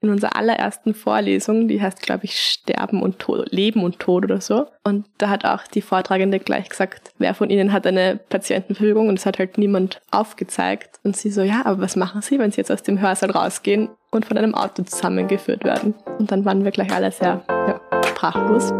in unserer allerersten Vorlesung, die heißt, glaube ich, Sterben und Tod, Leben und Tod oder so. Und da hat auch die Vortragende gleich gesagt, wer von Ihnen hat eine Patientenverfügung? Und es hat halt niemand aufgezeigt. Und sie so, ja, aber was machen Sie, wenn Sie jetzt aus dem Hörsaal rausgehen und von einem Auto zusammengeführt werden? Und dann waren wir gleich alle sehr ja, sprachlos.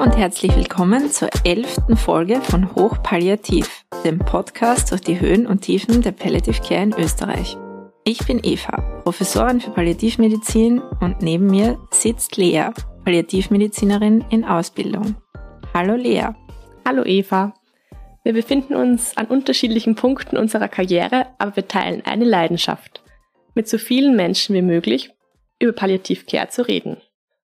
Und herzlich willkommen zur elften Folge von Hochpalliativ, dem Podcast durch die Höhen und Tiefen der Palliative Care in Österreich. Ich bin Eva, Professorin für Palliativmedizin und neben mir sitzt Lea, Palliativmedizinerin in Ausbildung. Hallo Lea. Hallo Eva. Wir befinden uns an unterschiedlichen Punkten unserer Karriere, aber wir teilen eine Leidenschaft, mit so vielen Menschen wie möglich über Palliativcare zu reden.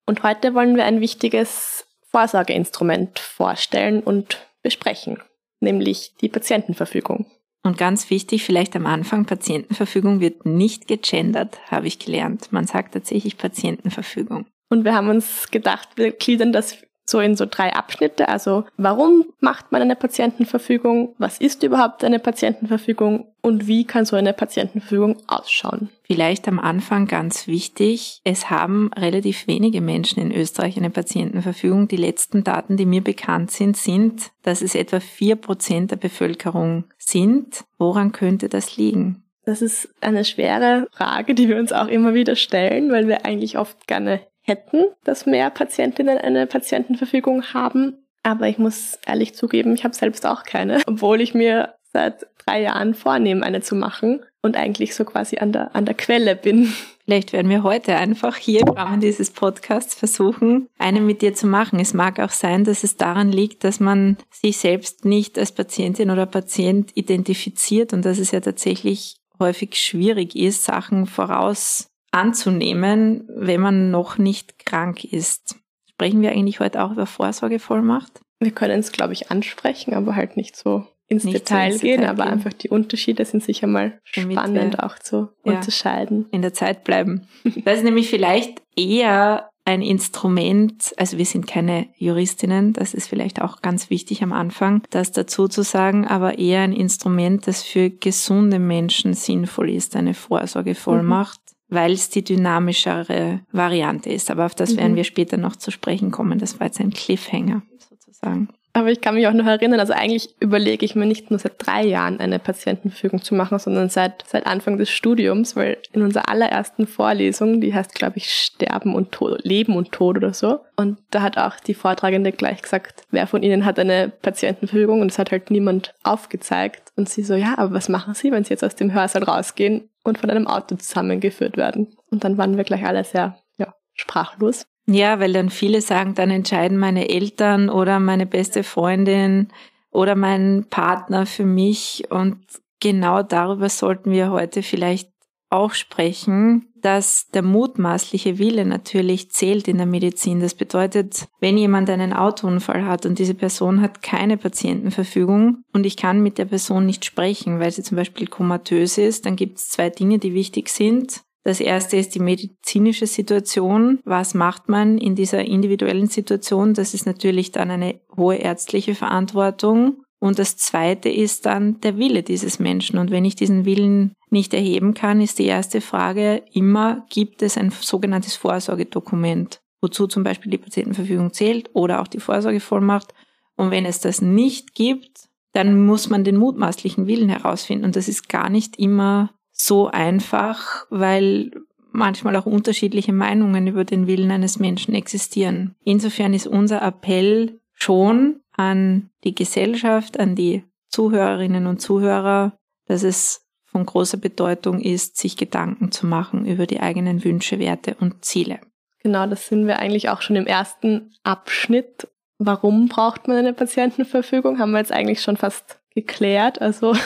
Und heute wollen wir ein wichtiges Vorsorgeinstrument vorstellen und besprechen, nämlich die Patientenverfügung. Und ganz wichtig, vielleicht am Anfang, Patientenverfügung wird nicht gegendert, habe ich gelernt. Man sagt tatsächlich Patientenverfügung. Und wir haben uns gedacht, wir gliedern das so in so drei Abschnitte. Also warum macht man eine Patientenverfügung? Was ist überhaupt eine Patientenverfügung? Und wie kann so eine Patientenverfügung ausschauen? Vielleicht am Anfang ganz wichtig. Es haben relativ wenige Menschen in Österreich eine Patientenverfügung. Die letzten Daten, die mir bekannt sind, sind, dass es etwa vier Prozent der Bevölkerung sind. Woran könnte das liegen? Das ist eine schwere Frage, die wir uns auch immer wieder stellen, weil wir eigentlich oft gerne hätten, dass mehr Patientinnen eine Patientenverfügung haben. Aber ich muss ehrlich zugeben, ich habe selbst auch keine, obwohl ich mir seit drei Jahren vornehme, eine zu machen und eigentlich so quasi an der, an der Quelle bin. Vielleicht werden wir heute einfach hier im Rahmen dieses Podcasts versuchen, eine mit dir zu machen. Es mag auch sein, dass es daran liegt, dass man sich selbst nicht als Patientin oder Patient identifiziert und dass es ja tatsächlich häufig schwierig ist, Sachen voraus anzunehmen, wenn man noch nicht krank ist. Sprechen wir eigentlich heute auch über Vorsorgevollmacht? Wir können es, glaube ich, ansprechen, aber halt nicht so ins nicht Detail so ins gehen, Detail aber gehen. einfach die Unterschiede sind sicher mal spannend wir, auch zu ja, unterscheiden. In der Zeit bleiben. Das ist nämlich vielleicht eher ein Instrument, also wir sind keine Juristinnen, das ist vielleicht auch ganz wichtig am Anfang, das dazu zu sagen, aber eher ein Instrument, das für gesunde Menschen sinnvoll ist, eine Vorsorgevollmacht, weil es die dynamischere Variante ist. Aber auf das mhm. werden wir später noch zu sprechen kommen. Das war jetzt ein Cliffhanger sozusagen. Aber ich kann mich auch noch erinnern, also eigentlich überlege ich mir nicht nur seit drei Jahren eine Patientenverfügung zu machen, sondern seit, seit Anfang des Studiums, weil in unserer allerersten Vorlesung, die heißt, glaube ich, Sterben und Tod, Leben und Tod oder so. Und da hat auch die Vortragende gleich gesagt, wer von Ihnen hat eine Patientenverfügung und es hat halt niemand aufgezeigt. Und sie so, ja, aber was machen Sie, wenn Sie jetzt aus dem Hörsaal rausgehen und von einem Auto zusammengeführt werden? Und dann waren wir gleich alle sehr, ja, sprachlos. Ja, weil dann viele sagen, dann entscheiden meine Eltern oder meine beste Freundin oder mein Partner für mich. Und genau darüber sollten wir heute vielleicht auch sprechen, dass der mutmaßliche Wille natürlich zählt in der Medizin. Das bedeutet, wenn jemand einen Autounfall hat und diese Person hat keine Patientenverfügung und ich kann mit der Person nicht sprechen, weil sie zum Beispiel komatös ist, dann gibt es zwei Dinge, die wichtig sind. Das erste ist die medizinische Situation. Was macht man in dieser individuellen Situation? Das ist natürlich dann eine hohe ärztliche Verantwortung. Und das zweite ist dann der Wille dieses Menschen. Und wenn ich diesen Willen nicht erheben kann, ist die erste Frage immer, gibt es ein sogenanntes Vorsorgedokument, wozu zum Beispiel die Patientenverfügung zählt oder auch die Vorsorgevollmacht. Und wenn es das nicht gibt, dann muss man den mutmaßlichen Willen herausfinden. Und das ist gar nicht immer so einfach, weil manchmal auch unterschiedliche Meinungen über den Willen eines Menschen existieren. Insofern ist unser Appell schon an die Gesellschaft, an die Zuhörerinnen und Zuhörer, dass es von großer Bedeutung ist, sich Gedanken zu machen über die eigenen Wünsche, Werte und Ziele. Genau, das sind wir eigentlich auch schon im ersten Abschnitt. Warum braucht man eine Patientenverfügung? Haben wir jetzt eigentlich schon fast geklärt. Also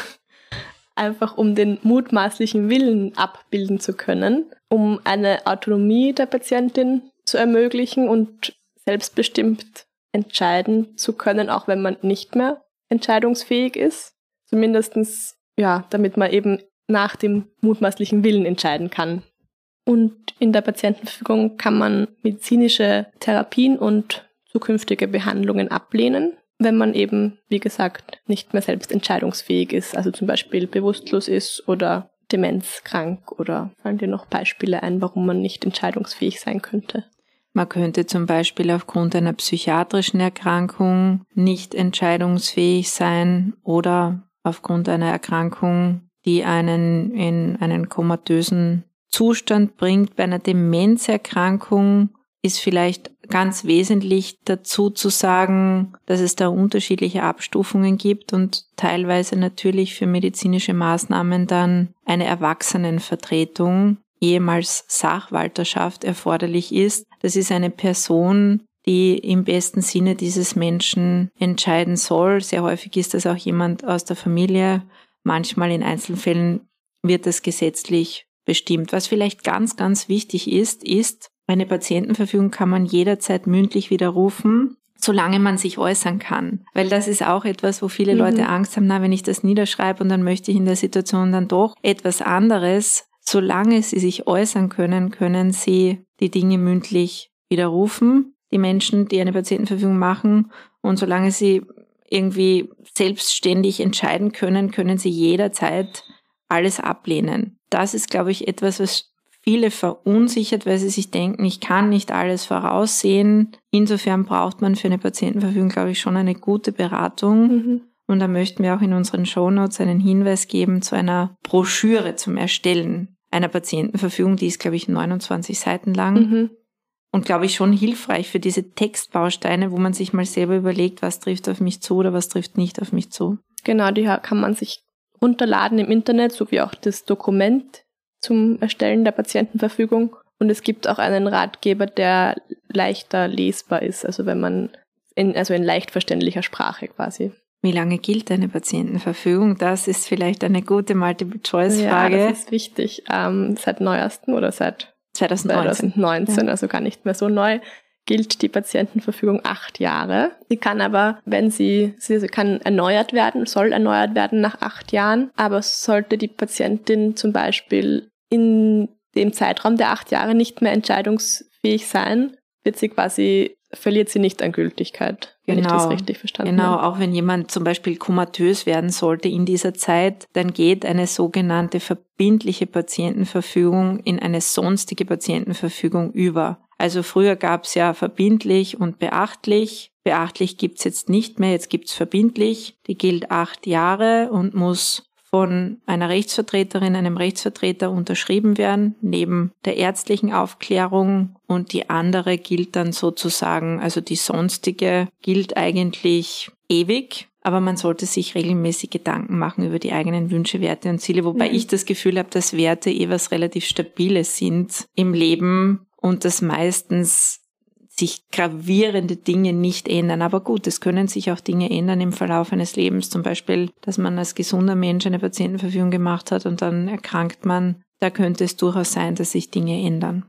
einfach um den mutmaßlichen Willen abbilden zu können, um eine Autonomie der Patientin zu ermöglichen und selbstbestimmt entscheiden zu können, auch wenn man nicht mehr entscheidungsfähig ist. Zumindestens ja, damit man eben nach dem mutmaßlichen Willen entscheiden kann. Und in der Patientenverfügung kann man medizinische Therapien und zukünftige Behandlungen ablehnen, wenn man eben, wie gesagt, nicht mehr selbst entscheidungsfähig ist, also zum Beispiel bewusstlos ist oder demenzkrank oder fallen dir noch Beispiele ein, warum man nicht entscheidungsfähig sein könnte? Man könnte zum Beispiel aufgrund einer psychiatrischen Erkrankung nicht entscheidungsfähig sein oder aufgrund einer Erkrankung, die einen in einen komatösen Zustand bringt. Bei einer Demenzerkrankung ist vielleicht ganz wesentlich dazu zu sagen, dass es da unterschiedliche Abstufungen gibt und teilweise natürlich für medizinische Maßnahmen dann eine Erwachsenenvertretung, ehemals Sachwalterschaft erforderlich ist. Das ist eine Person, die im besten Sinne dieses Menschen entscheiden soll. Sehr häufig ist das auch jemand aus der Familie. Manchmal in Einzelfällen wird es gesetzlich bestimmt. Was vielleicht ganz, ganz wichtig ist, ist, eine Patientenverfügung kann man jederzeit mündlich widerrufen, solange man sich äußern kann. Weil das ist auch etwas, wo viele mhm. Leute Angst haben, na, wenn ich das niederschreibe und dann möchte ich in der Situation dann doch etwas anderes. Solange sie sich äußern können, können sie die Dinge mündlich widerrufen, die Menschen, die eine Patientenverfügung machen. Und solange sie irgendwie selbstständig entscheiden können, können sie jederzeit alles ablehnen. Das ist, glaube ich, etwas, was viele verunsichert, weil sie sich denken, ich kann nicht alles voraussehen. Insofern braucht man für eine Patientenverfügung, glaube ich, schon eine gute Beratung. Mhm. Und da möchten wir auch in unseren Shownotes einen Hinweis geben zu einer Broschüre zum Erstellen einer Patientenverfügung. Die ist, glaube ich, 29 Seiten lang. Mhm. Und glaube ich schon hilfreich für diese Textbausteine, wo man sich mal selber überlegt, was trifft auf mich zu oder was trifft nicht auf mich zu. Genau, die kann man sich runterladen im Internet, sowie auch das Dokument zum Erstellen der Patientenverfügung. Und es gibt auch einen Ratgeber, der leichter lesbar ist, also wenn man in, also in leicht verständlicher Sprache quasi. Wie lange gilt eine Patientenverfügung? Das ist vielleicht eine gute Multiple-Choice-Frage. Ja, das ist wichtig. Ähm, seit neuesten oder seit 2019, 2019 ja. also gar nicht mehr so neu, gilt die Patientenverfügung acht Jahre. Sie kann aber, wenn sie, sie kann erneuert werden, soll erneuert werden nach acht Jahren, aber sollte die Patientin zum Beispiel in dem Zeitraum der acht Jahre nicht mehr entscheidungsfähig sein, wird sie quasi, verliert sie nicht an Gültigkeit, wenn genau, ich das genau. richtig verstanden genau. habe. Genau, auch wenn jemand zum Beispiel komatös werden sollte in dieser Zeit, dann geht eine sogenannte verbindliche Patientenverfügung in eine sonstige Patientenverfügung über. Also früher gab es ja verbindlich und beachtlich. Beachtlich gibt's jetzt nicht mehr, jetzt gibt's verbindlich. Die gilt acht Jahre und muss von einer Rechtsvertreterin, einem Rechtsvertreter unterschrieben werden, neben der ärztlichen Aufklärung. Und die andere gilt dann sozusagen, also die sonstige gilt eigentlich ewig, aber man sollte sich regelmäßig Gedanken machen über die eigenen Wünsche, Werte und Ziele, wobei mhm. ich das Gefühl habe, dass Werte eh was relativ Stabiles sind im Leben und dass meistens sich gravierende Dinge nicht ändern. Aber gut, es können sich auch Dinge ändern im Verlauf eines Lebens. Zum Beispiel, dass man als gesunder Mensch eine Patientenverfügung gemacht hat und dann erkrankt man. Da könnte es durchaus sein, dass sich Dinge ändern.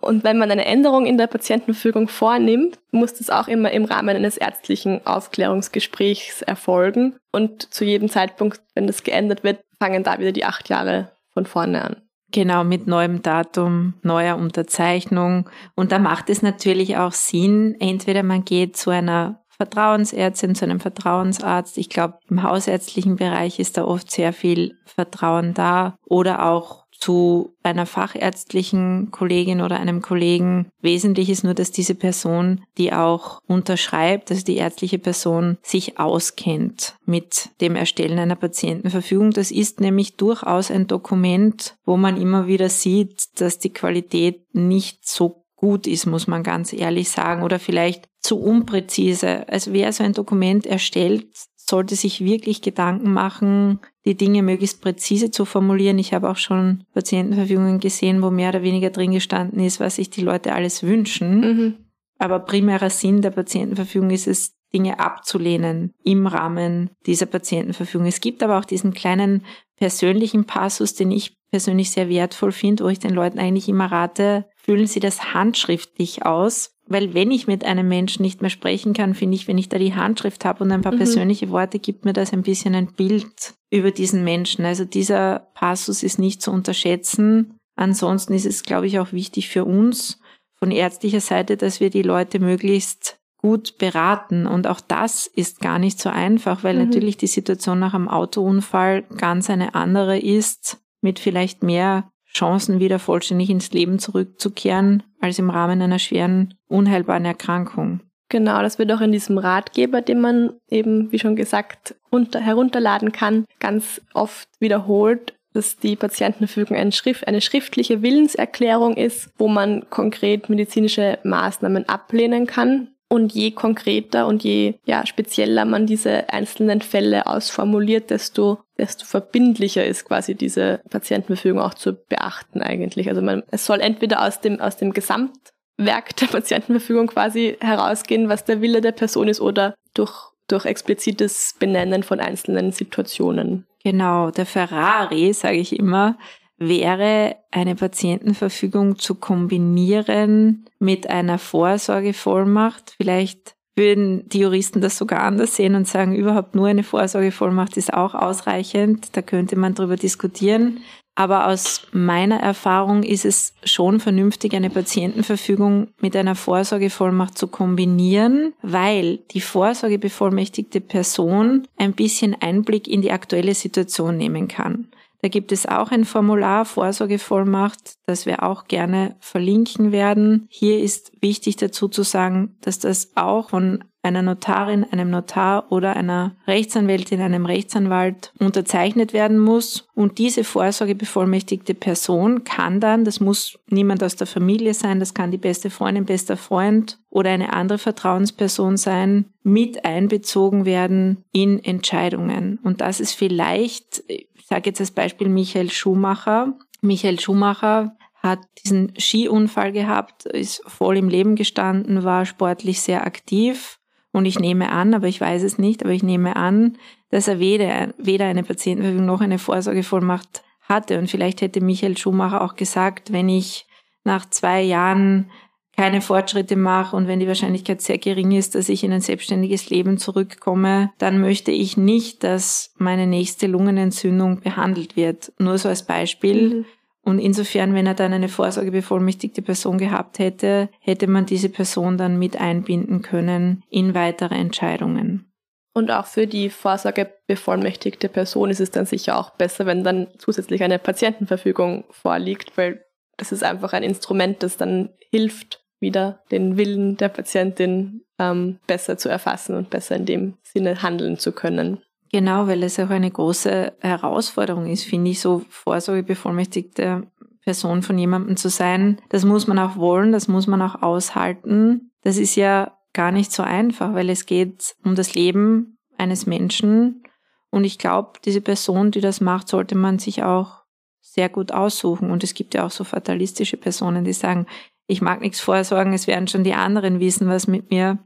Und wenn man eine Änderung in der Patientenverfügung vornimmt, muss das auch immer im Rahmen eines ärztlichen Aufklärungsgesprächs erfolgen. Und zu jedem Zeitpunkt, wenn das geändert wird, fangen da wieder die acht Jahre von vorne an. Genau, mit neuem Datum, neuer Unterzeichnung. Und da macht es natürlich auch Sinn, entweder man geht zu einer Vertrauensärztin, zu einem Vertrauensarzt. Ich glaube, im hausärztlichen Bereich ist da oft sehr viel Vertrauen da. Oder auch zu einer fachärztlichen Kollegin oder einem Kollegen. Wesentlich ist nur, dass diese Person, die auch unterschreibt, also die ärztliche Person, sich auskennt mit dem Erstellen einer Patientenverfügung. Das ist nämlich durchaus ein Dokument, wo man immer wieder sieht, dass die Qualität nicht so gut ist, muss man ganz ehrlich sagen, oder vielleicht zu unpräzise. Also wer so ein Dokument erstellt, sollte sich wirklich Gedanken machen, die Dinge möglichst präzise zu formulieren. Ich habe auch schon Patientenverfügungen gesehen, wo mehr oder weniger drin gestanden ist, was sich die Leute alles wünschen. Mhm. Aber primärer Sinn der Patientenverfügung ist es, Dinge abzulehnen im Rahmen dieser Patientenverfügung. Es gibt aber auch diesen kleinen persönlichen Passus, den ich persönlich sehr wertvoll finde, wo ich den Leuten eigentlich immer rate, füllen Sie das handschriftlich aus, weil wenn ich mit einem Menschen nicht mehr sprechen kann, finde ich, wenn ich da die Handschrift habe und ein paar mhm. persönliche Worte, gibt mir das ein bisschen ein Bild über diesen Menschen. Also dieser Passus ist nicht zu unterschätzen. Ansonsten ist es, glaube ich, auch wichtig für uns von ärztlicher Seite, dass wir die Leute möglichst gut beraten. Und auch das ist gar nicht so einfach, weil mhm. natürlich die Situation nach einem Autounfall ganz eine andere ist, mit vielleicht mehr Chancen, wieder vollständig ins Leben zurückzukehren, als im Rahmen einer schweren, unheilbaren Erkrankung. Genau, das wird auch in diesem Ratgeber, den man eben, wie schon gesagt, runter, herunterladen kann, ganz oft wiederholt, dass die Patientenverfügung eine, Schrift, eine schriftliche Willenserklärung ist, wo man konkret medizinische Maßnahmen ablehnen kann. Und je konkreter und je ja, spezieller man diese einzelnen Fälle ausformuliert, desto, desto verbindlicher ist quasi diese Patientenverfügung auch zu beachten eigentlich. Also man, es soll entweder aus dem, aus dem Gesamtwerk der Patientenverfügung quasi herausgehen, was der Wille der Person ist, oder durch, durch explizites Benennen von einzelnen Situationen. Genau, der Ferrari, sage ich immer, wäre eine Patientenverfügung zu kombinieren mit einer Vorsorgevollmacht. Vielleicht würden die Juristen das sogar anders sehen und sagen, überhaupt nur eine Vorsorgevollmacht ist auch ausreichend. Da könnte man drüber diskutieren. Aber aus meiner Erfahrung ist es schon vernünftig, eine Patientenverfügung mit einer Vorsorgevollmacht zu kombinieren, weil die vorsorgebevollmächtigte Person ein bisschen Einblick in die aktuelle Situation nehmen kann. Da gibt es auch ein Formular Vorsorgevollmacht, das wir auch gerne verlinken werden. Hier ist wichtig dazu zu sagen, dass das auch von einer Notarin, einem Notar oder einer Rechtsanwältin, einem Rechtsanwalt unterzeichnet werden muss. Und diese vorsorgebevollmächtigte Person kann dann, das muss niemand aus der Familie sein, das kann die beste Freundin, bester Freund oder eine andere Vertrauensperson sein, mit einbezogen werden in Entscheidungen. Und das ist vielleicht, sage jetzt als Beispiel Michael Schumacher. Michael Schumacher hat diesen Skiunfall gehabt, ist voll im Leben gestanden, war sportlich sehr aktiv. Und ich nehme an, aber ich weiß es nicht, aber ich nehme an, dass er weder, weder eine Patientenverfügung noch eine Vorsorgevollmacht hatte. Und vielleicht hätte Michael Schumacher auch gesagt, wenn ich nach zwei Jahren keine Fortschritte mache und wenn die Wahrscheinlichkeit sehr gering ist, dass ich in ein selbstständiges Leben zurückkomme, dann möchte ich nicht, dass meine nächste Lungenentzündung behandelt wird. Nur so als Beispiel. Mhm. Und insofern, wenn er dann eine vorsorgebevollmächtigte Person gehabt hätte, hätte man diese Person dann mit einbinden können in weitere Entscheidungen. Und auch für die vorsorgebevollmächtigte Person ist es dann sicher auch besser, wenn dann zusätzlich eine Patientenverfügung vorliegt, weil das ist einfach ein Instrument, das dann hilft, wieder den Willen der Patientin ähm, besser zu erfassen und besser in dem Sinne handeln zu können. Genau, weil es auch eine große Herausforderung ist, finde ich, so vorsorgebevollmächtigte Person von jemandem zu sein. Das muss man auch wollen, das muss man auch aushalten. Das ist ja gar nicht so einfach, weil es geht um das Leben eines Menschen. Und ich glaube, diese Person, die das macht, sollte man sich auch sehr gut aussuchen. Und es gibt ja auch so fatalistische Personen, die sagen, ich mag nichts vorsorgen, es werden schon die anderen wissen, was mit mir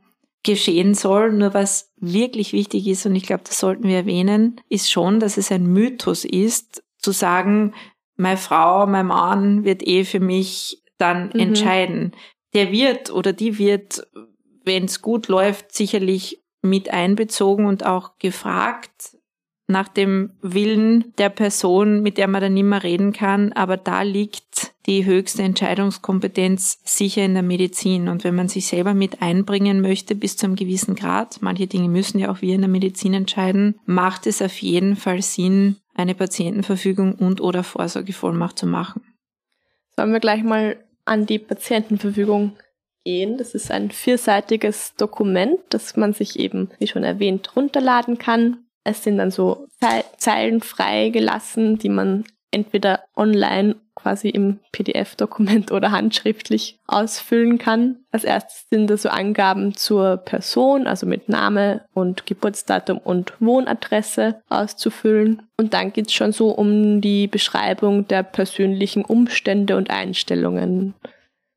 geschehen soll. Nur was wirklich wichtig ist, und ich glaube, das sollten wir erwähnen, ist schon, dass es ein Mythos ist, zu sagen, meine Frau, mein Mann wird eh für mich dann mhm. entscheiden. Der wird oder die wird, wenn es gut läuft, sicherlich mit einbezogen und auch gefragt, nach dem Willen der Person, mit der man dann nicht mehr reden kann. Aber da liegt die höchste Entscheidungskompetenz sicher in der Medizin. Und wenn man sich selber mit einbringen möchte bis zu einem gewissen Grad, manche Dinge müssen ja auch wir in der Medizin entscheiden, macht es auf jeden Fall Sinn, eine Patientenverfügung und oder Vorsorgevollmacht zu machen. Sollen wir gleich mal an die Patientenverfügung gehen. Das ist ein vierseitiges Dokument, das man sich eben, wie schon erwähnt, runterladen kann. Es sind dann so Zeilen freigelassen, die man entweder online quasi im PDF-Dokument oder handschriftlich ausfüllen kann. Als erstes sind da so Angaben zur Person, also mit Name und Geburtsdatum und Wohnadresse auszufüllen. Und dann geht's schon so um die Beschreibung der persönlichen Umstände und Einstellungen.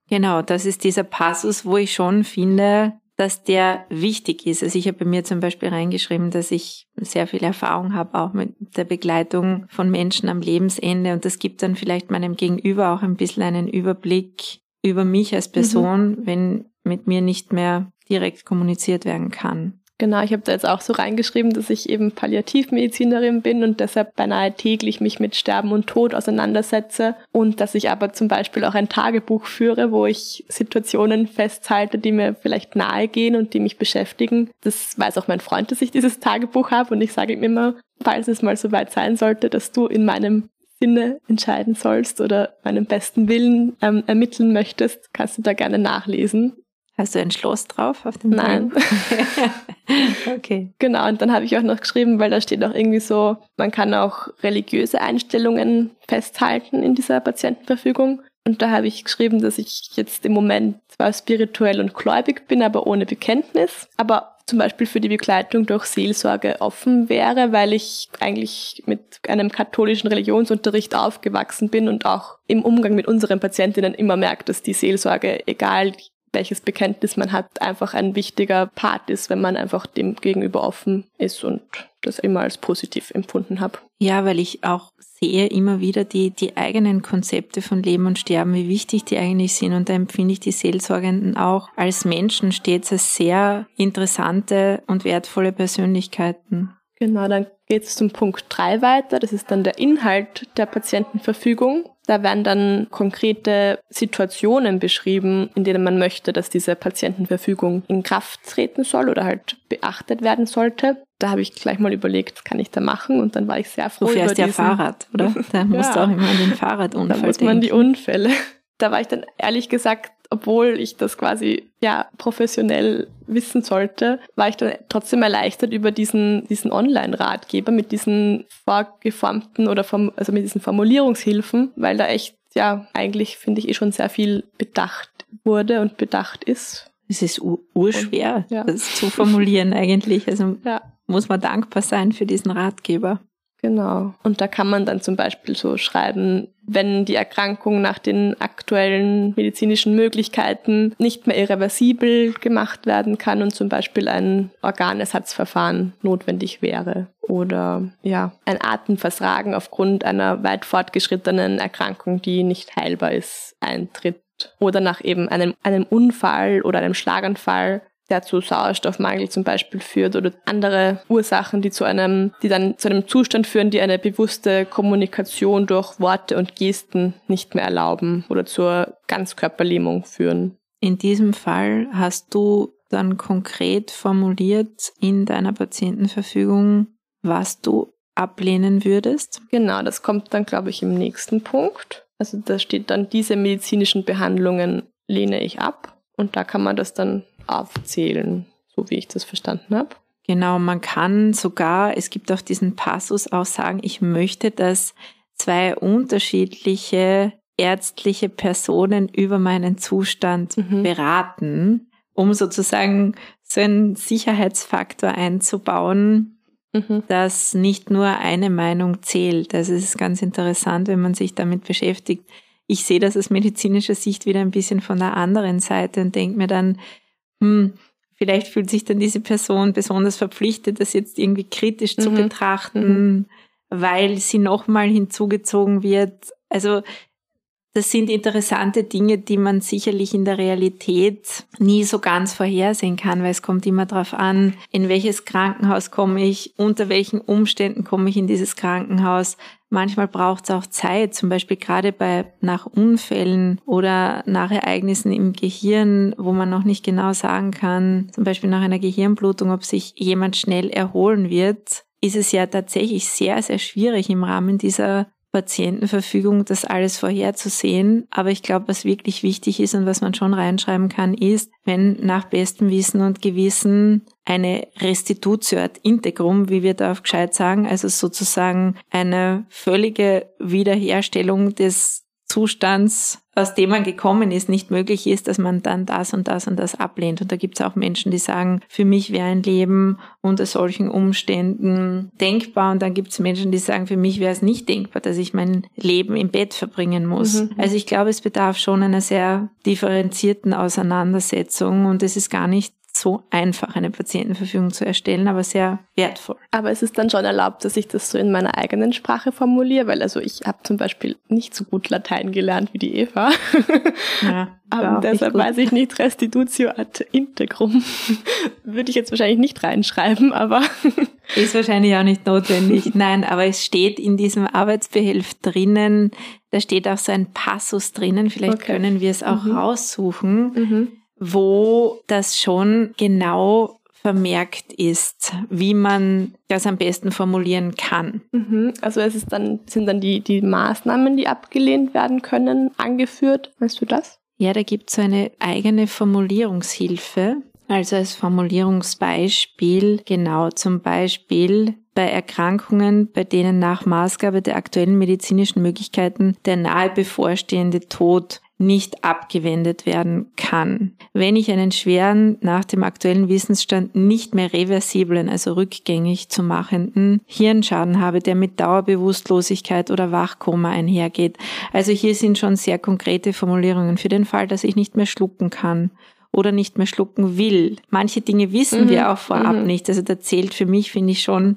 Genau, das ist dieser Passus, wo ich schon finde, dass der wichtig ist. Also ich habe bei mir zum Beispiel reingeschrieben, dass ich sehr viel Erfahrung habe, auch mit der Begleitung von Menschen am Lebensende. Und das gibt dann vielleicht meinem Gegenüber auch ein bisschen einen Überblick über mich als Person, mhm. wenn mit mir nicht mehr direkt kommuniziert werden kann. Genau, ich habe da jetzt auch so reingeschrieben, dass ich eben Palliativmedizinerin bin und deshalb beinahe täglich mich mit Sterben und Tod auseinandersetze und dass ich aber zum Beispiel auch ein Tagebuch führe, wo ich Situationen festhalte, die mir vielleicht nahe gehen und die mich beschäftigen. Das weiß auch mein Freund, dass ich dieses Tagebuch habe und ich sage ihm immer, falls es mal so weit sein sollte, dass du in meinem Sinne entscheiden sollst oder meinen besten Willen ähm, ermitteln möchtest, kannst du da gerne nachlesen. Hast du ein Schloss drauf auf dem Nein. okay. Genau, und dann habe ich auch noch geschrieben, weil da steht auch irgendwie so, man kann auch religiöse Einstellungen festhalten in dieser Patientenverfügung. Und da habe ich geschrieben, dass ich jetzt im Moment zwar spirituell und gläubig bin, aber ohne Bekenntnis, aber zum Beispiel für die Begleitung durch Seelsorge offen wäre, weil ich eigentlich mit einem katholischen Religionsunterricht aufgewachsen bin und auch im Umgang mit unseren Patientinnen immer merkt, dass die Seelsorge, egal welches Bekenntnis man hat, einfach ein wichtiger Part ist, wenn man einfach dem gegenüber offen ist und das immer als positiv empfunden habe. Ja, weil ich auch sehe immer wieder die, die eigenen Konzepte von Leben und Sterben, wie wichtig die eigentlich sind. Und da empfinde ich die Seelsorgenden auch als Menschen stets als sehr interessante und wertvolle Persönlichkeiten. Genau, dann geht es zum Punkt 3 weiter. Das ist dann der Inhalt der Patientenverfügung. Da werden dann konkrete Situationen beschrieben, in denen man möchte, dass diese Patientenverfügung in Kraft treten soll oder halt beachtet werden sollte. Da habe ich gleich mal überlegt, was kann ich da machen? Und dann war ich sehr froh. Du fährst über ja Fahrrad, oder? Da musst ja. du auch immer an den Fahrradunfall Da muss man die Unfälle. Da war ich dann ehrlich gesagt obwohl ich das quasi ja professionell wissen sollte, war ich dann trotzdem erleichtert über diesen diesen Online-Ratgeber mit diesen vorgeformten oder vom, also mit diesen Formulierungshilfen, weil da echt ja eigentlich finde ich eh schon sehr viel bedacht wurde und bedacht ist. Es ist urschwer, ja. das zu formulieren eigentlich. Also ja. muss man dankbar sein für diesen Ratgeber. Genau. Und da kann man dann zum Beispiel so schreiben, wenn die Erkrankung nach den aktuellen medizinischen Möglichkeiten nicht mehr irreversibel gemacht werden kann und zum Beispiel ein Organersatzverfahren notwendig wäre. Oder ja, ein Atemversagen aufgrund einer weit fortgeschrittenen Erkrankung, die nicht heilbar ist, eintritt. Oder nach eben einem, einem Unfall oder einem Schlaganfall der zu Sauerstoffmangel zum Beispiel führt oder andere Ursachen, die zu einem, die dann zu einem Zustand führen, die eine bewusste Kommunikation durch Worte und Gesten nicht mehr erlauben oder zur Ganzkörperlähmung führen. In diesem Fall hast du dann konkret formuliert in deiner Patientenverfügung, was du ablehnen würdest? Genau, das kommt dann, glaube ich, im nächsten Punkt. Also da steht dann, diese medizinischen Behandlungen lehne ich ab. Und da kann man das dann aufzählen, so wie ich das verstanden habe. Genau, man kann sogar, es gibt auch diesen Passus auch sagen, ich möchte, dass zwei unterschiedliche ärztliche Personen über meinen Zustand mhm. beraten, um sozusagen so einen Sicherheitsfaktor einzubauen, mhm. dass nicht nur eine Meinung zählt. Also es ist ganz interessant, wenn man sich damit beschäftigt. Ich sehe das aus medizinischer Sicht wieder ein bisschen von der anderen Seite und denke mir dann, hm, vielleicht fühlt sich dann diese Person besonders verpflichtet, das jetzt irgendwie kritisch mhm. zu betrachten, mhm. weil sie nochmal hinzugezogen wird. Also das sind interessante Dinge, die man sicherlich in der Realität nie so ganz vorhersehen kann, weil es kommt immer darauf an, in welches Krankenhaus komme ich, unter welchen Umständen komme ich in dieses Krankenhaus. Manchmal braucht es auch Zeit, zum Beispiel gerade bei nach Unfällen oder nach Ereignissen im Gehirn, wo man noch nicht genau sagen kann, zum Beispiel nach einer Gehirnblutung, ob sich jemand schnell erholen wird ist es ja tatsächlich sehr, sehr schwierig im Rahmen dieser Patientenverfügung, das alles vorherzusehen. Aber ich glaube, was wirklich wichtig ist und was man schon reinschreiben kann, ist, wenn nach bestem Wissen und Gewissen eine Restitutio ad integrum, wie wir da auf gescheit sagen, also sozusagen eine völlige Wiederherstellung des Zustands, aus dem man gekommen ist, nicht möglich ist, dass man dann das und das und das ablehnt. Und da gibt es auch Menschen, die sagen, für mich wäre ein Leben unter solchen Umständen denkbar. Und dann gibt es Menschen, die sagen, für mich wäre es nicht denkbar, dass ich mein Leben im Bett verbringen muss. Mhm. Also ich glaube, es bedarf schon einer sehr differenzierten Auseinandersetzung und es ist gar nicht so einfach, eine Patientenverfügung zu erstellen, aber sehr wertvoll. Aber es ist dann schon erlaubt, dass ich das so in meiner eigenen Sprache formuliere, weil also ich habe zum Beispiel nicht so gut Latein gelernt wie die Eva. Ja, aber deshalb weiß ich nicht Restitutio ad integrum. Würde ich jetzt wahrscheinlich nicht reinschreiben, aber. ist wahrscheinlich auch nicht notwendig. Nein, aber es steht in diesem Arbeitsbehelf drinnen, da steht auch so ein Passus drinnen, vielleicht okay. können wir es auch mhm. raussuchen. Mhm wo das schon genau vermerkt ist, wie man das am besten formulieren kann. Mhm. Also es ist dann, sind dann die, die Maßnahmen, die abgelehnt werden können, angeführt. Weißt du das? Ja, da gibt es so eine eigene Formulierungshilfe. Also als Formulierungsbeispiel, genau zum Beispiel bei Erkrankungen, bei denen nach Maßgabe der aktuellen medizinischen Möglichkeiten der nahe bevorstehende Tod nicht abgewendet werden kann. Wenn ich einen schweren, nach dem aktuellen Wissensstand nicht mehr reversiblen, also rückgängig zu machenden Hirnschaden habe, der mit Dauerbewusstlosigkeit oder Wachkoma einhergeht. Also hier sind schon sehr konkrete Formulierungen für den Fall, dass ich nicht mehr schlucken kann oder nicht mehr schlucken will. Manche Dinge wissen mhm. wir auch vorab mhm. nicht. Also da zählt für mich, finde ich schon,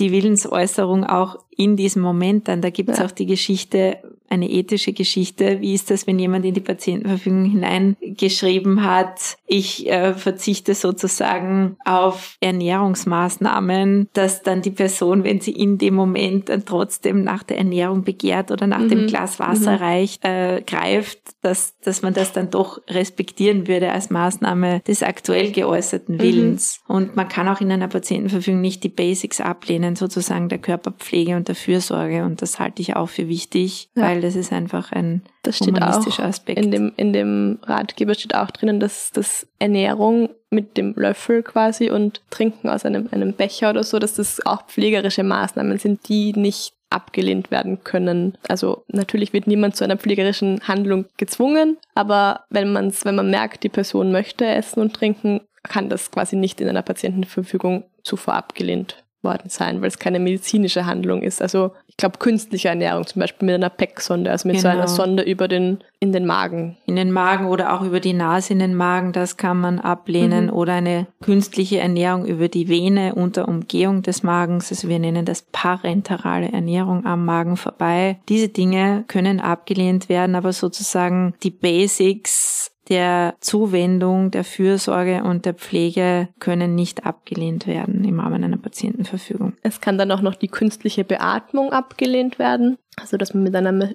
die Willensäußerung auch in diesem Moment dann. Da gibt es ja. auch die Geschichte, eine ethische Geschichte. Wie ist das, wenn jemand in die Patientenverfügung hineingeschrieben hat, ich äh, verzichte sozusagen auf Ernährungsmaßnahmen, dass dann die Person, wenn sie in dem Moment dann trotzdem nach der Ernährung begehrt oder nach mhm. dem Glas Wasser mhm. reicht, äh, greift, dass, dass man das dann doch respektieren würde als Maßnahme des aktuell geäußerten mhm. Willens. Mhm. Und man kann auch in einer Patientenverfügung nicht die Basics ablehnen, sozusagen der Körperpflege und der Fürsorge. Und das halte ich auch für wichtig, ja. weil das ist einfach ein das steht humanistischer auch Aspekt. In dem, in dem Ratgeber steht auch drinnen, dass, dass Ernährung mit dem Löffel quasi und Trinken aus einem, einem Becher oder so, dass das auch pflegerische Maßnahmen sind, die nicht abgelehnt werden können. Also natürlich wird niemand zu einer pflegerischen Handlung gezwungen, aber wenn man wenn man merkt, die Person möchte essen und trinken, kann das quasi nicht in einer Patientenverfügung zuvor abgelehnt worden sein, weil es keine medizinische Handlung ist. Also glaube künstliche Ernährung, zum Beispiel mit einer PEC-Sonde, also mit genau. so einer genau. Sonde über den in den Magen. In den Magen oder auch über die Nase in den Magen, das kann man ablehnen. Mhm. Oder eine künstliche Ernährung über die Vene unter Umgehung des Magens. Also wir nennen das parenterale Ernährung am Magen vorbei. Diese Dinge können abgelehnt werden, aber sozusagen die Basics der Zuwendung, der Fürsorge und der Pflege können nicht abgelehnt werden im Rahmen einer Patientenverfügung. Es kann dann auch noch die künstliche Beatmung abgelehnt werden, also dass man mit einer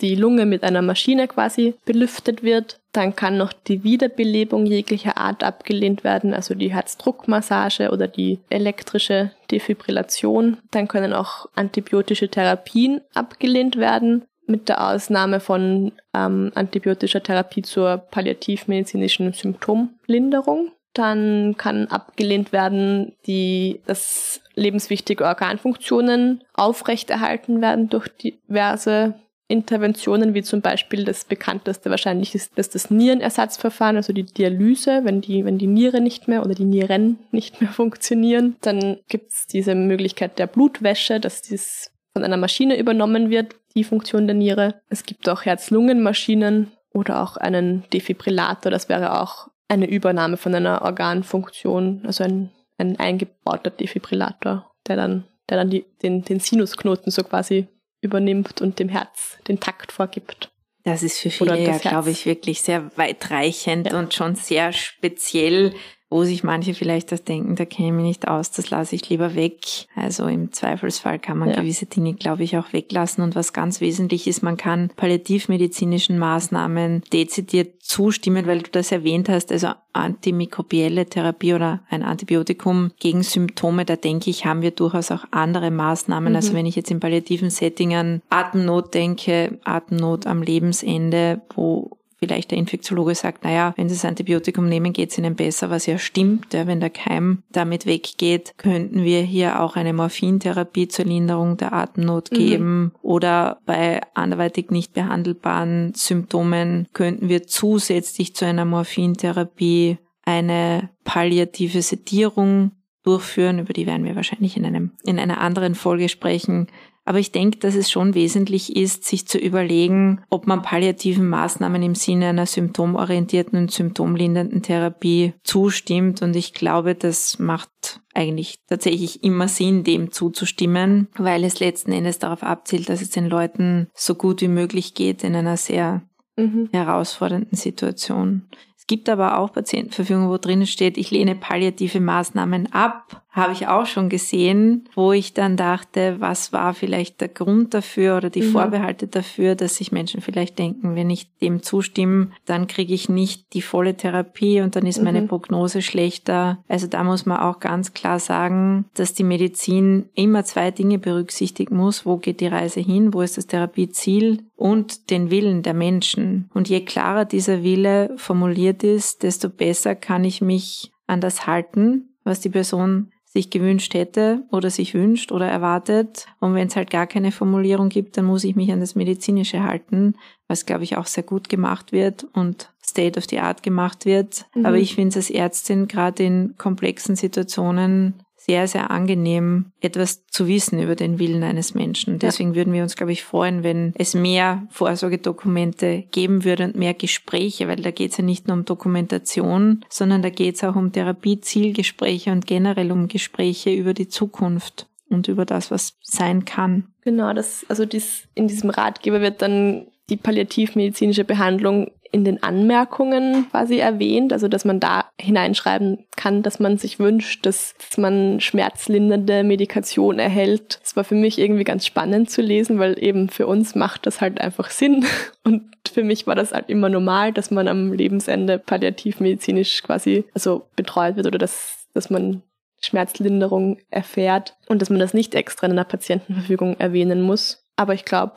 die Lunge mit einer Maschine quasi belüftet wird. Dann kann noch die Wiederbelebung jeglicher Art abgelehnt werden, also die Herzdruckmassage oder die elektrische Defibrillation. Dann können auch antibiotische Therapien abgelehnt werden mit der Ausnahme von ähm, antibiotischer Therapie zur palliativmedizinischen Symptomlinderung. Dann kann abgelehnt werden, die, dass lebenswichtige Organfunktionen aufrechterhalten werden durch diverse Interventionen, wie zum Beispiel das bekannteste wahrscheinlich ist, dass das Nierenersatzverfahren, also die Dialyse, wenn die, wenn die Niere nicht mehr oder die Nieren nicht mehr funktionieren, dann gibt es diese Möglichkeit der Blutwäsche, dass dies von einer Maschine übernommen wird, die Funktion der Niere. Es gibt auch Herz-Lungen-Maschinen oder auch einen Defibrillator. Das wäre auch eine Übernahme von einer Organfunktion, also ein, ein eingebauter Defibrillator, der dann, der dann die, den, den Sinusknoten so quasi übernimmt und dem Herz den Takt vorgibt. Das ist für viele ja, glaube ich, wirklich sehr weitreichend ja. und schon sehr speziell wo sich manche vielleicht das denken, da kenne ich mich nicht aus, das lasse ich lieber weg. Also im Zweifelsfall kann man ja. gewisse Dinge, glaube ich, auch weglassen. Und was ganz wesentlich ist, man kann palliativmedizinischen Maßnahmen dezidiert zustimmen, weil du das erwähnt hast, also antimikrobielle Therapie oder ein Antibiotikum gegen Symptome, da denke ich, haben wir durchaus auch andere Maßnahmen. Also mhm. Also wenn ich jetzt in palliativen Setting an Atemnot denke, Atemnot am Lebensende, wo vielleicht der Infektiologe sagt, naja, wenn Sie das Antibiotikum nehmen, geht es Ihnen besser, was ja stimmt. Ja, wenn der Keim damit weggeht, könnten wir hier auch eine Morphintherapie zur Linderung der Atemnot mhm. geben oder bei anderweitig nicht behandelbaren Symptomen könnten wir zusätzlich zu einer Morphintherapie eine palliative Sedierung durchführen, über die werden wir wahrscheinlich in einem, in einer anderen Folge sprechen. Aber ich denke, dass es schon wesentlich ist, sich zu überlegen, ob man palliativen Maßnahmen im Sinne einer symptomorientierten und symptomlindernden Therapie zustimmt. Und ich glaube, das macht eigentlich tatsächlich immer Sinn, dem zuzustimmen, weil es letzten Endes darauf abzielt, dass es den Leuten so gut wie möglich geht in einer sehr mhm. herausfordernden Situation. Es gibt aber auch Patientenverfügungen, wo drinnen steht, ich lehne palliative Maßnahmen ab. Habe ich auch schon gesehen, wo ich dann dachte, was war vielleicht der Grund dafür oder die mhm. Vorbehalte dafür, dass sich Menschen vielleicht denken, wenn ich dem zustimme, dann kriege ich nicht die volle Therapie und dann ist mhm. meine Prognose schlechter. Also da muss man auch ganz klar sagen, dass die Medizin immer zwei Dinge berücksichtigen muss. Wo geht die Reise hin? Wo ist das Therapieziel? Und den Willen der Menschen. Und je klarer dieser Wille formuliert formuliert ist, desto besser kann ich mich an das halten, was die Person sich gewünscht hätte oder sich wünscht oder erwartet. Und wenn es halt gar keine Formulierung gibt, dann muss ich mich an das Medizinische halten, was, glaube ich, auch sehr gut gemacht wird und State of the Art gemacht wird. Mhm. Aber ich finde es als Ärztin gerade in komplexen Situationen sehr, sehr angenehm, etwas zu wissen über den Willen eines Menschen. Deswegen ja. würden wir uns, glaube ich, freuen, wenn es mehr Vorsorgedokumente geben würde und mehr Gespräche, weil da geht es ja nicht nur um Dokumentation, sondern da geht es auch um Therapiezielgespräche und generell um Gespräche über die Zukunft und über das, was sein kann. Genau, das, also dies, in diesem Ratgeber wird dann die palliativmedizinische Behandlung in den Anmerkungen quasi erwähnt, also dass man da hineinschreiben kann, dass man sich wünscht, dass, man schmerzlindernde Medikation erhält. Das war für mich irgendwie ganz spannend zu lesen, weil eben für uns macht das halt einfach Sinn. Und für mich war das halt immer normal, dass man am Lebensende palliativmedizinisch quasi also betreut wird oder dass, dass man Schmerzlinderung erfährt und dass man das nicht extra in einer Patientenverfügung erwähnen muss. Aber ich glaube,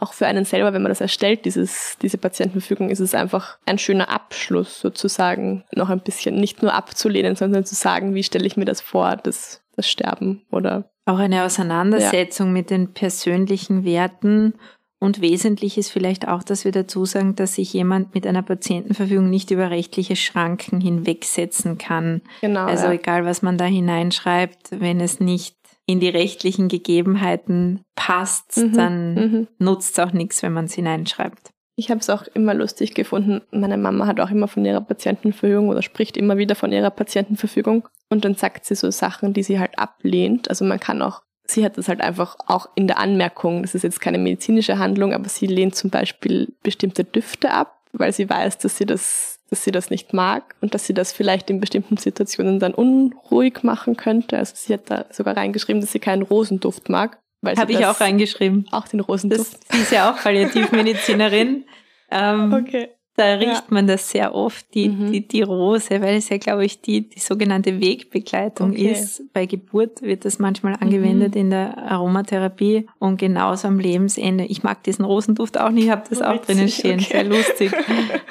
auch für einen selber, wenn man das erstellt, dieses, diese Patientenverfügung, ist es einfach ein schöner Abschluss sozusagen, noch ein bisschen nicht nur abzulehnen, sondern zu sagen, wie stelle ich mir das vor, das, das Sterben oder. Auch eine Auseinandersetzung ja. mit den persönlichen Werten und wesentlich ist vielleicht auch, dass wir dazu sagen, dass sich jemand mit einer Patientenverfügung nicht über rechtliche Schranken hinwegsetzen kann. Genau. Also ja. egal, was man da hineinschreibt, wenn es nicht in die rechtlichen Gegebenheiten passt, mhm, dann mhm. nutzt es auch nichts, wenn man es hineinschreibt. Ich habe es auch immer lustig gefunden. Meine Mama hat auch immer von ihrer Patientenverfügung oder spricht immer wieder von ihrer Patientenverfügung. Und dann sagt sie so Sachen, die sie halt ablehnt. Also man kann auch, sie hat das halt einfach auch in der Anmerkung, das ist jetzt keine medizinische Handlung, aber sie lehnt zum Beispiel bestimmte Düfte ab, weil sie weiß, dass sie das dass sie das nicht mag und dass sie das vielleicht in bestimmten Situationen dann unruhig machen könnte. Also sie hat da sogar reingeschrieben, dass sie keinen Rosenduft mag. Habe ich auch reingeschrieben. Auch den Rosenduft. Das, sie ist ja auch Palliativmedizinerin. ähm, okay. Da riecht ja. man das sehr oft, die, mhm. die, die Rose, weil es ja, glaube ich, die, die sogenannte Wegbegleitung okay. ist. Bei Geburt wird das manchmal angewendet mhm. in der Aromatherapie und genauso am Lebensende. Ich mag diesen Rosenduft auch nicht, ich habe das oh, auch drinnen stehen. Okay. Sehr lustig.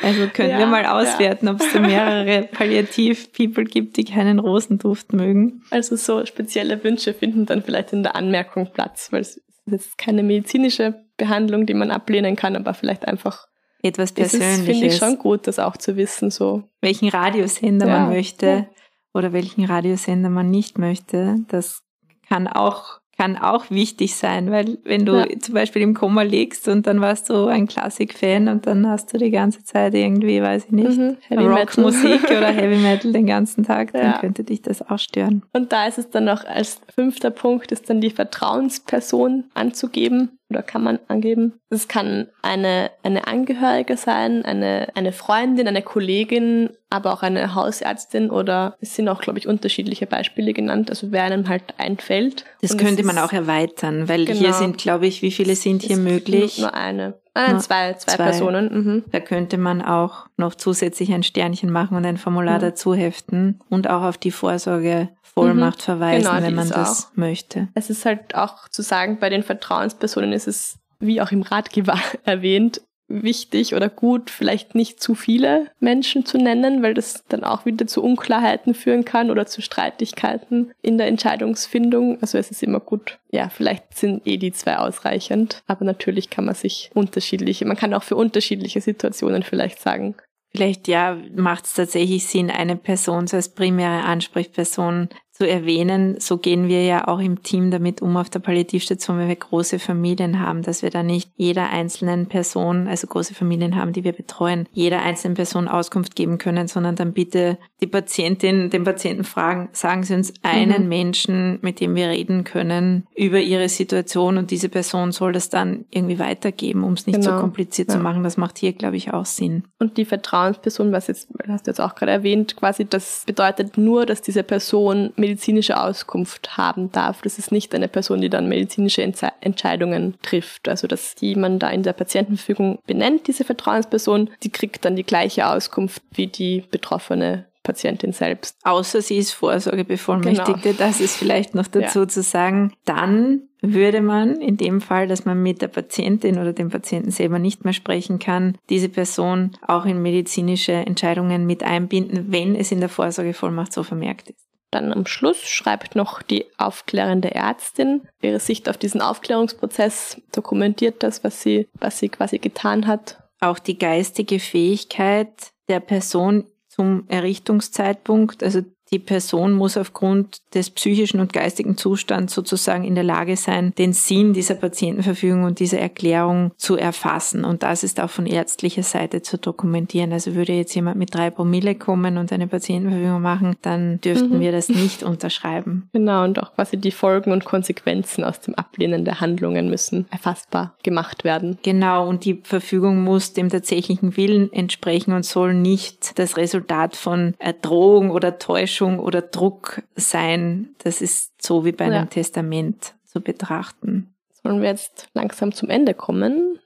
Also können ja, wir mal auswerten, ja. ob es da mehrere Palliativ-People gibt, die keinen Rosenduft mögen. Also so spezielle Wünsche finden dann vielleicht in der Anmerkung Platz, weil es ist keine medizinische Behandlung, die man ablehnen kann, aber vielleicht einfach etwas Persönliches. Das finde ich schon gut, das auch zu wissen. So. Welchen Radiosender ja. man möchte oder welchen Radiosender man nicht möchte, das kann auch kann auch wichtig sein, weil wenn du ja. zum Beispiel im Koma liegst und dann warst du ein Klassik-Fan und dann hast du die ganze Zeit irgendwie, weiß ich nicht, mhm, Rockmusik oder Heavy Metal den ganzen Tag, dann ja. könnte dich das auch stören. Und da ist es dann noch als fünfter Punkt, ist dann die Vertrauensperson anzugeben oder kann man angeben. Es kann eine, eine Angehörige sein, eine, eine Freundin, eine Kollegin, aber auch eine Hausärztin oder es sind auch, glaube ich, unterschiedliche Beispiele genannt, also wer einem halt einfällt. Das Und könnte man auch erweitern, weil genau, hier sind, glaube ich, wie viele sind hier möglich? Nur eine. Ah, zwei, zwei, zwei, Personen. Mhm. Da könnte man auch noch zusätzlich ein Sternchen machen und ein Formular mhm. dazu heften und auch auf die Vorsorge Vollmacht mhm. verweisen, genau, wenn man das auch. möchte. Es ist halt auch zu sagen, bei den Vertrauenspersonen ist es, wie auch im Ratgeber erwähnt, wichtig oder gut, vielleicht nicht zu viele Menschen zu nennen, weil das dann auch wieder zu Unklarheiten führen kann oder zu Streitigkeiten in der Entscheidungsfindung. Also es ist immer gut, ja, vielleicht sind eh die zwei ausreichend, aber natürlich kann man sich unterschiedliche, man kann auch für unterschiedliche Situationen vielleicht sagen, Vielleicht ja, macht es tatsächlich Sinn, eine Person so als primäre Ansprechperson zu erwähnen, so gehen wir ja auch im Team damit um auf der Palliativstation, wenn wir große Familien haben, dass wir da nicht jeder einzelnen Person, also große Familien haben, die wir betreuen, jeder einzelnen Person Auskunft geben können, sondern dann bitte die Patientin, den Patienten fragen, sagen Sie uns einen mhm. Menschen, mit dem wir reden können über Ihre Situation und diese Person soll das dann irgendwie weitergeben, um es nicht genau. so kompliziert ja. zu machen. Das macht hier, glaube ich, auch Sinn. Und die Vertrauensperson, was jetzt, hast du jetzt auch gerade erwähnt, quasi, das bedeutet nur, dass diese Person mit medizinische Auskunft haben darf. Das ist nicht eine Person, die dann medizinische Entscheidungen trifft. Also dass die man da in der Patientenverfügung benennt, diese Vertrauensperson, die kriegt dann die gleiche Auskunft wie die betroffene Patientin selbst. Außer sie ist Vorsorgebevollmächtigte, genau. das ist vielleicht noch dazu ja. zu sagen. Dann würde man in dem Fall, dass man mit der Patientin oder dem Patienten selber nicht mehr sprechen kann, diese Person auch in medizinische Entscheidungen mit einbinden, wenn es in der Vorsorgevollmacht so vermerkt ist. Dann am Schluss schreibt noch die aufklärende Ärztin ihre Sicht auf diesen Aufklärungsprozess, dokumentiert das, was sie, was sie quasi getan hat. Auch die geistige Fähigkeit der Person zum Errichtungszeitpunkt, also die Person muss aufgrund des psychischen und geistigen Zustands sozusagen in der Lage sein, den Sinn dieser Patientenverfügung und dieser Erklärung zu erfassen. Und das ist auch von ärztlicher Seite zu dokumentieren. Also würde jetzt jemand mit drei Promille kommen und eine Patientenverfügung machen, dann dürften mhm. wir das nicht unterschreiben. Genau, und auch quasi die Folgen und Konsequenzen aus dem Ablehnen der Handlungen müssen erfassbar gemacht werden. Genau, und die Verfügung muss dem tatsächlichen Willen entsprechen und soll nicht das Resultat von Drohung oder Täuschung Täuschung oder Druck sein. Das ist so wie bei einem ja. Testament zu betrachten. Sollen wir jetzt langsam zum Ende kommen?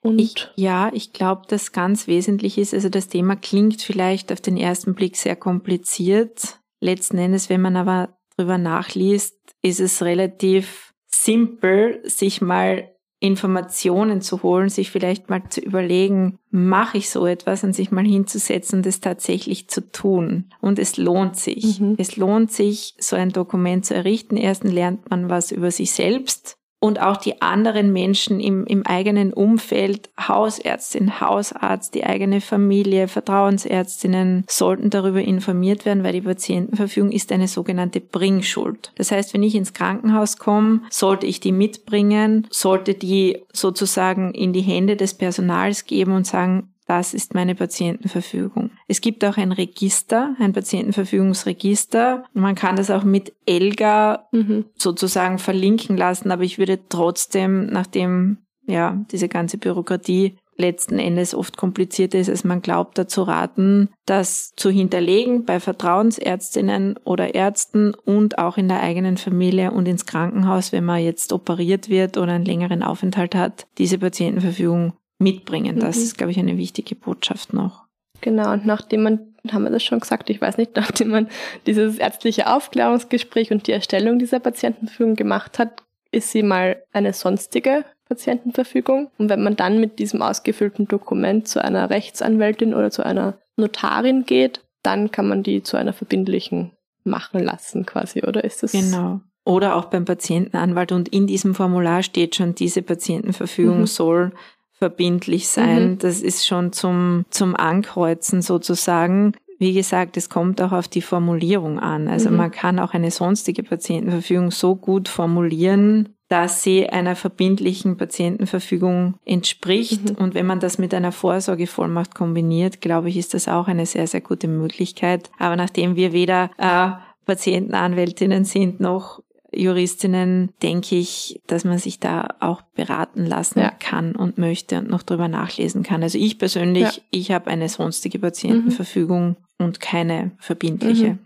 Und ich, ja, ich glaube, dass ganz wesentlich ist, also das Thema klingt vielleicht auf den ersten Blick sehr kompliziert. Letzten Endes, wenn man aber drüber nachliest, ist es relativ simpel, sich mal Informationen zu holen, sich vielleicht mal zu überlegen, mache ich so etwas und sich mal hinzusetzen und es tatsächlich zu tun. Und es lohnt sich. Mhm. Es lohnt sich, so ein Dokument zu errichten. Erstens lernt man was über sich selbst und auch die anderen Menschen im, im eigenen Umfeld, Hausärztin, Hausarzt, die eigene Familie, Vertrauensärztinnen sollten darüber informiert werden, weil die Patientenverfügung ist eine sogenannte Bringschuld. Das heißt, wenn ich ins Krankenhaus komme, sollte ich die mitbringen, sollte die sozusagen in die Hände des Personals geben und sagen, das ist meine Patientenverfügung. Es gibt auch ein Register, ein Patientenverfügungsregister. Man kann das auch mit ELGA mhm. sozusagen verlinken lassen, aber ich würde trotzdem, nachdem ja diese ganze Bürokratie letzten Endes oft komplizierter ist, als man glaubt, dazu raten, das zu hinterlegen bei Vertrauensärztinnen oder Ärzten und auch in der eigenen Familie und ins Krankenhaus, wenn man jetzt operiert wird oder einen längeren Aufenthalt hat, diese Patientenverfügung mitbringen. Das mhm. ist, glaube ich, eine wichtige Botschaft noch. Genau, und nachdem man, haben wir das schon gesagt, ich weiß nicht, nachdem man dieses ärztliche Aufklärungsgespräch und die Erstellung dieser Patientenverfügung gemacht hat, ist sie mal eine sonstige Patientenverfügung. Und wenn man dann mit diesem ausgefüllten Dokument zu einer Rechtsanwältin oder zu einer Notarin geht, dann kann man die zu einer verbindlichen machen lassen, quasi, oder ist das? Genau. Oder auch beim Patientenanwalt und in diesem Formular steht schon, diese Patientenverfügung mhm. soll verbindlich sein. Mhm. Das ist schon zum, zum Ankreuzen sozusagen. Wie gesagt, es kommt auch auf die Formulierung an. Also mhm. man kann auch eine sonstige Patientenverfügung so gut formulieren, dass sie einer verbindlichen Patientenverfügung entspricht. Mhm. Und wenn man das mit einer Vorsorgevollmacht kombiniert, glaube ich, ist das auch eine sehr, sehr gute Möglichkeit. Aber nachdem wir weder äh, Patientenanwältinnen sind noch Juristinnen denke ich, dass man sich da auch beraten lassen ja. kann und möchte und noch drüber nachlesen kann. Also ich persönlich, ja. ich habe eine sonstige Patientenverfügung mhm. und keine verbindliche. Mhm.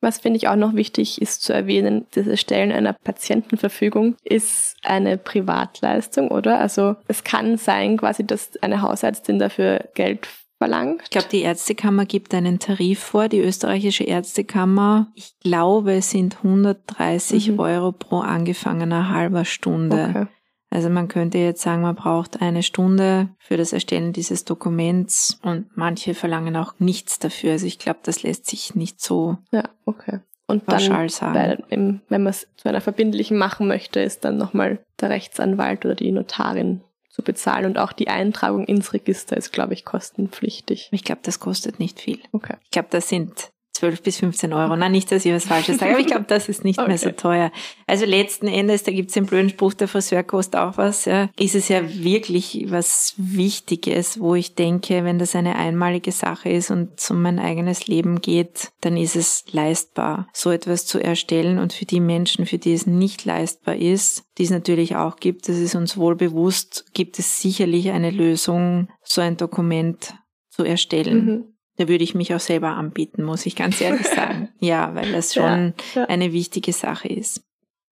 Was finde ich auch noch wichtig ist zu erwähnen, das Erstellen einer Patientenverfügung ist eine Privatleistung, oder? Also es kann sein quasi, dass eine Hausärztin dafür Geld verlangt. Ich glaube, die Ärztekammer gibt einen Tarif vor, die österreichische Ärztekammer. Ich glaube, es sind 130 mhm. Euro pro angefangener halber Stunde. Okay. Also man könnte jetzt sagen, man braucht eine Stunde für das Erstellen dieses Dokuments und manche verlangen auch nichts dafür. Also ich glaube, das lässt sich nicht so ja, okay. Und dann, sagen. wenn man es zu einer verbindlichen machen möchte, ist dann nochmal der Rechtsanwalt oder die Notarin zu bezahlen. Und auch die Eintragung ins Register ist, glaube ich, kostenpflichtig. Ich glaube, das kostet nicht viel. Okay. Ich glaube, das sind 12 bis 15 Euro. Na, nicht, dass ich was Falsches sage, aber ich glaube, das ist nicht okay. mehr so teuer. Also letzten Endes, da gibt's den blöden Spruch, der Friseur kostet auch was, ja, ist es ja wirklich was Wichtiges, wo ich denke, wenn das eine einmalige Sache ist und es um mein eigenes Leben geht, dann ist es leistbar, so etwas zu erstellen. Und für die Menschen, für die es nicht leistbar ist, die es natürlich auch gibt, das ist uns wohl bewusst, gibt es sicherlich eine Lösung, so ein Dokument zu erstellen. Mhm. Da würde ich mich auch selber anbieten, muss ich ganz ehrlich sagen. ja, weil das schon ja, ja. eine wichtige Sache ist.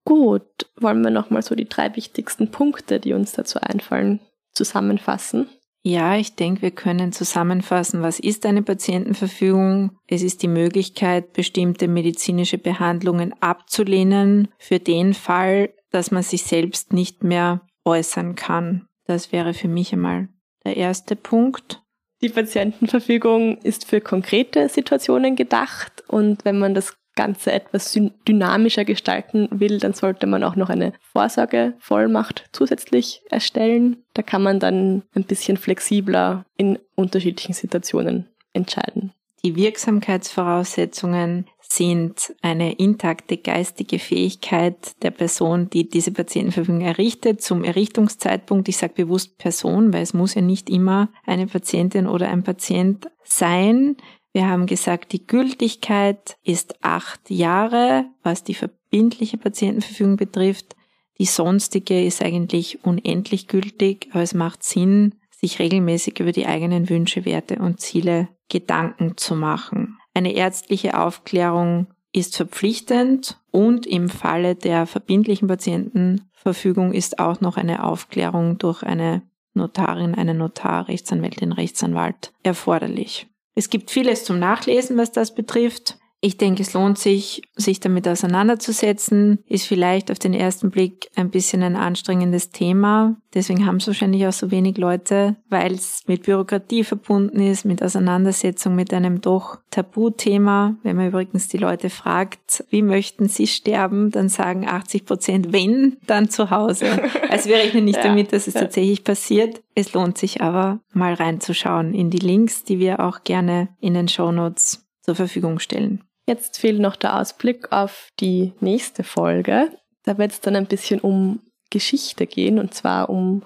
Gut, wollen wir nochmal so die drei wichtigsten Punkte, die uns dazu einfallen, zusammenfassen? Ja, ich denke, wir können zusammenfassen, was ist eine Patientenverfügung? Es ist die Möglichkeit, bestimmte medizinische Behandlungen abzulehnen für den Fall, dass man sich selbst nicht mehr äußern kann. Das wäre für mich einmal der erste Punkt. Die Patientenverfügung ist für konkrete Situationen gedacht und wenn man das Ganze etwas dynamischer gestalten will, dann sollte man auch noch eine Vorsorgevollmacht zusätzlich erstellen. Da kann man dann ein bisschen flexibler in unterschiedlichen Situationen entscheiden. Die Wirksamkeitsvoraussetzungen sind eine intakte geistige Fähigkeit der Person, die diese Patientenverfügung errichtet, zum Errichtungszeitpunkt. Ich sage bewusst Person, weil es muss ja nicht immer eine Patientin oder ein Patient sein. Wir haben gesagt, die Gültigkeit ist acht Jahre, was die verbindliche Patientenverfügung betrifft. Die sonstige ist eigentlich unendlich gültig, aber es macht Sinn, sich regelmäßig über die eigenen Wünsche, Werte und Ziele Gedanken zu machen. Eine ärztliche Aufklärung ist verpflichtend und im Falle der verbindlichen Patientenverfügung ist auch noch eine Aufklärung durch eine Notarin, einen Notar, Rechtsanwältin, Rechtsanwalt erforderlich. Es gibt vieles zum Nachlesen, was das betrifft. Ich denke, es lohnt sich, sich damit auseinanderzusetzen. Ist vielleicht auf den ersten Blick ein bisschen ein anstrengendes Thema. Deswegen haben es wahrscheinlich auch so wenig Leute, weil es mit Bürokratie verbunden ist, mit Auseinandersetzung mit einem doch Tabuthema. Wenn man übrigens die Leute fragt, wie möchten sie sterben, dann sagen 80 Prozent, wenn, dann zu Hause. Also wir rechnen nicht ja. damit, dass es tatsächlich passiert. Es lohnt sich aber mal reinzuschauen in die Links, die wir auch gerne in den Show Notes zur Verfügung stellen. Jetzt fehlt noch der Ausblick auf die nächste Folge. Da wird es dann ein bisschen um Geschichte gehen und zwar um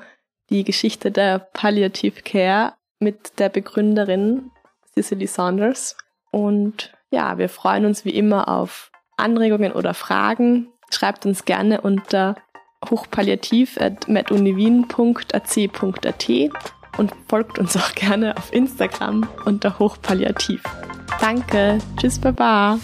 die Geschichte der Palliative Care mit der Begründerin Cicely Saunders. Und ja, wir freuen uns wie immer auf Anregungen oder Fragen. Schreibt uns gerne unter hochpalliativ.meduniwien.ac.at und folgt uns auch gerne auf Instagram unter hochpalliativ. Danke. Tschüss, Baba.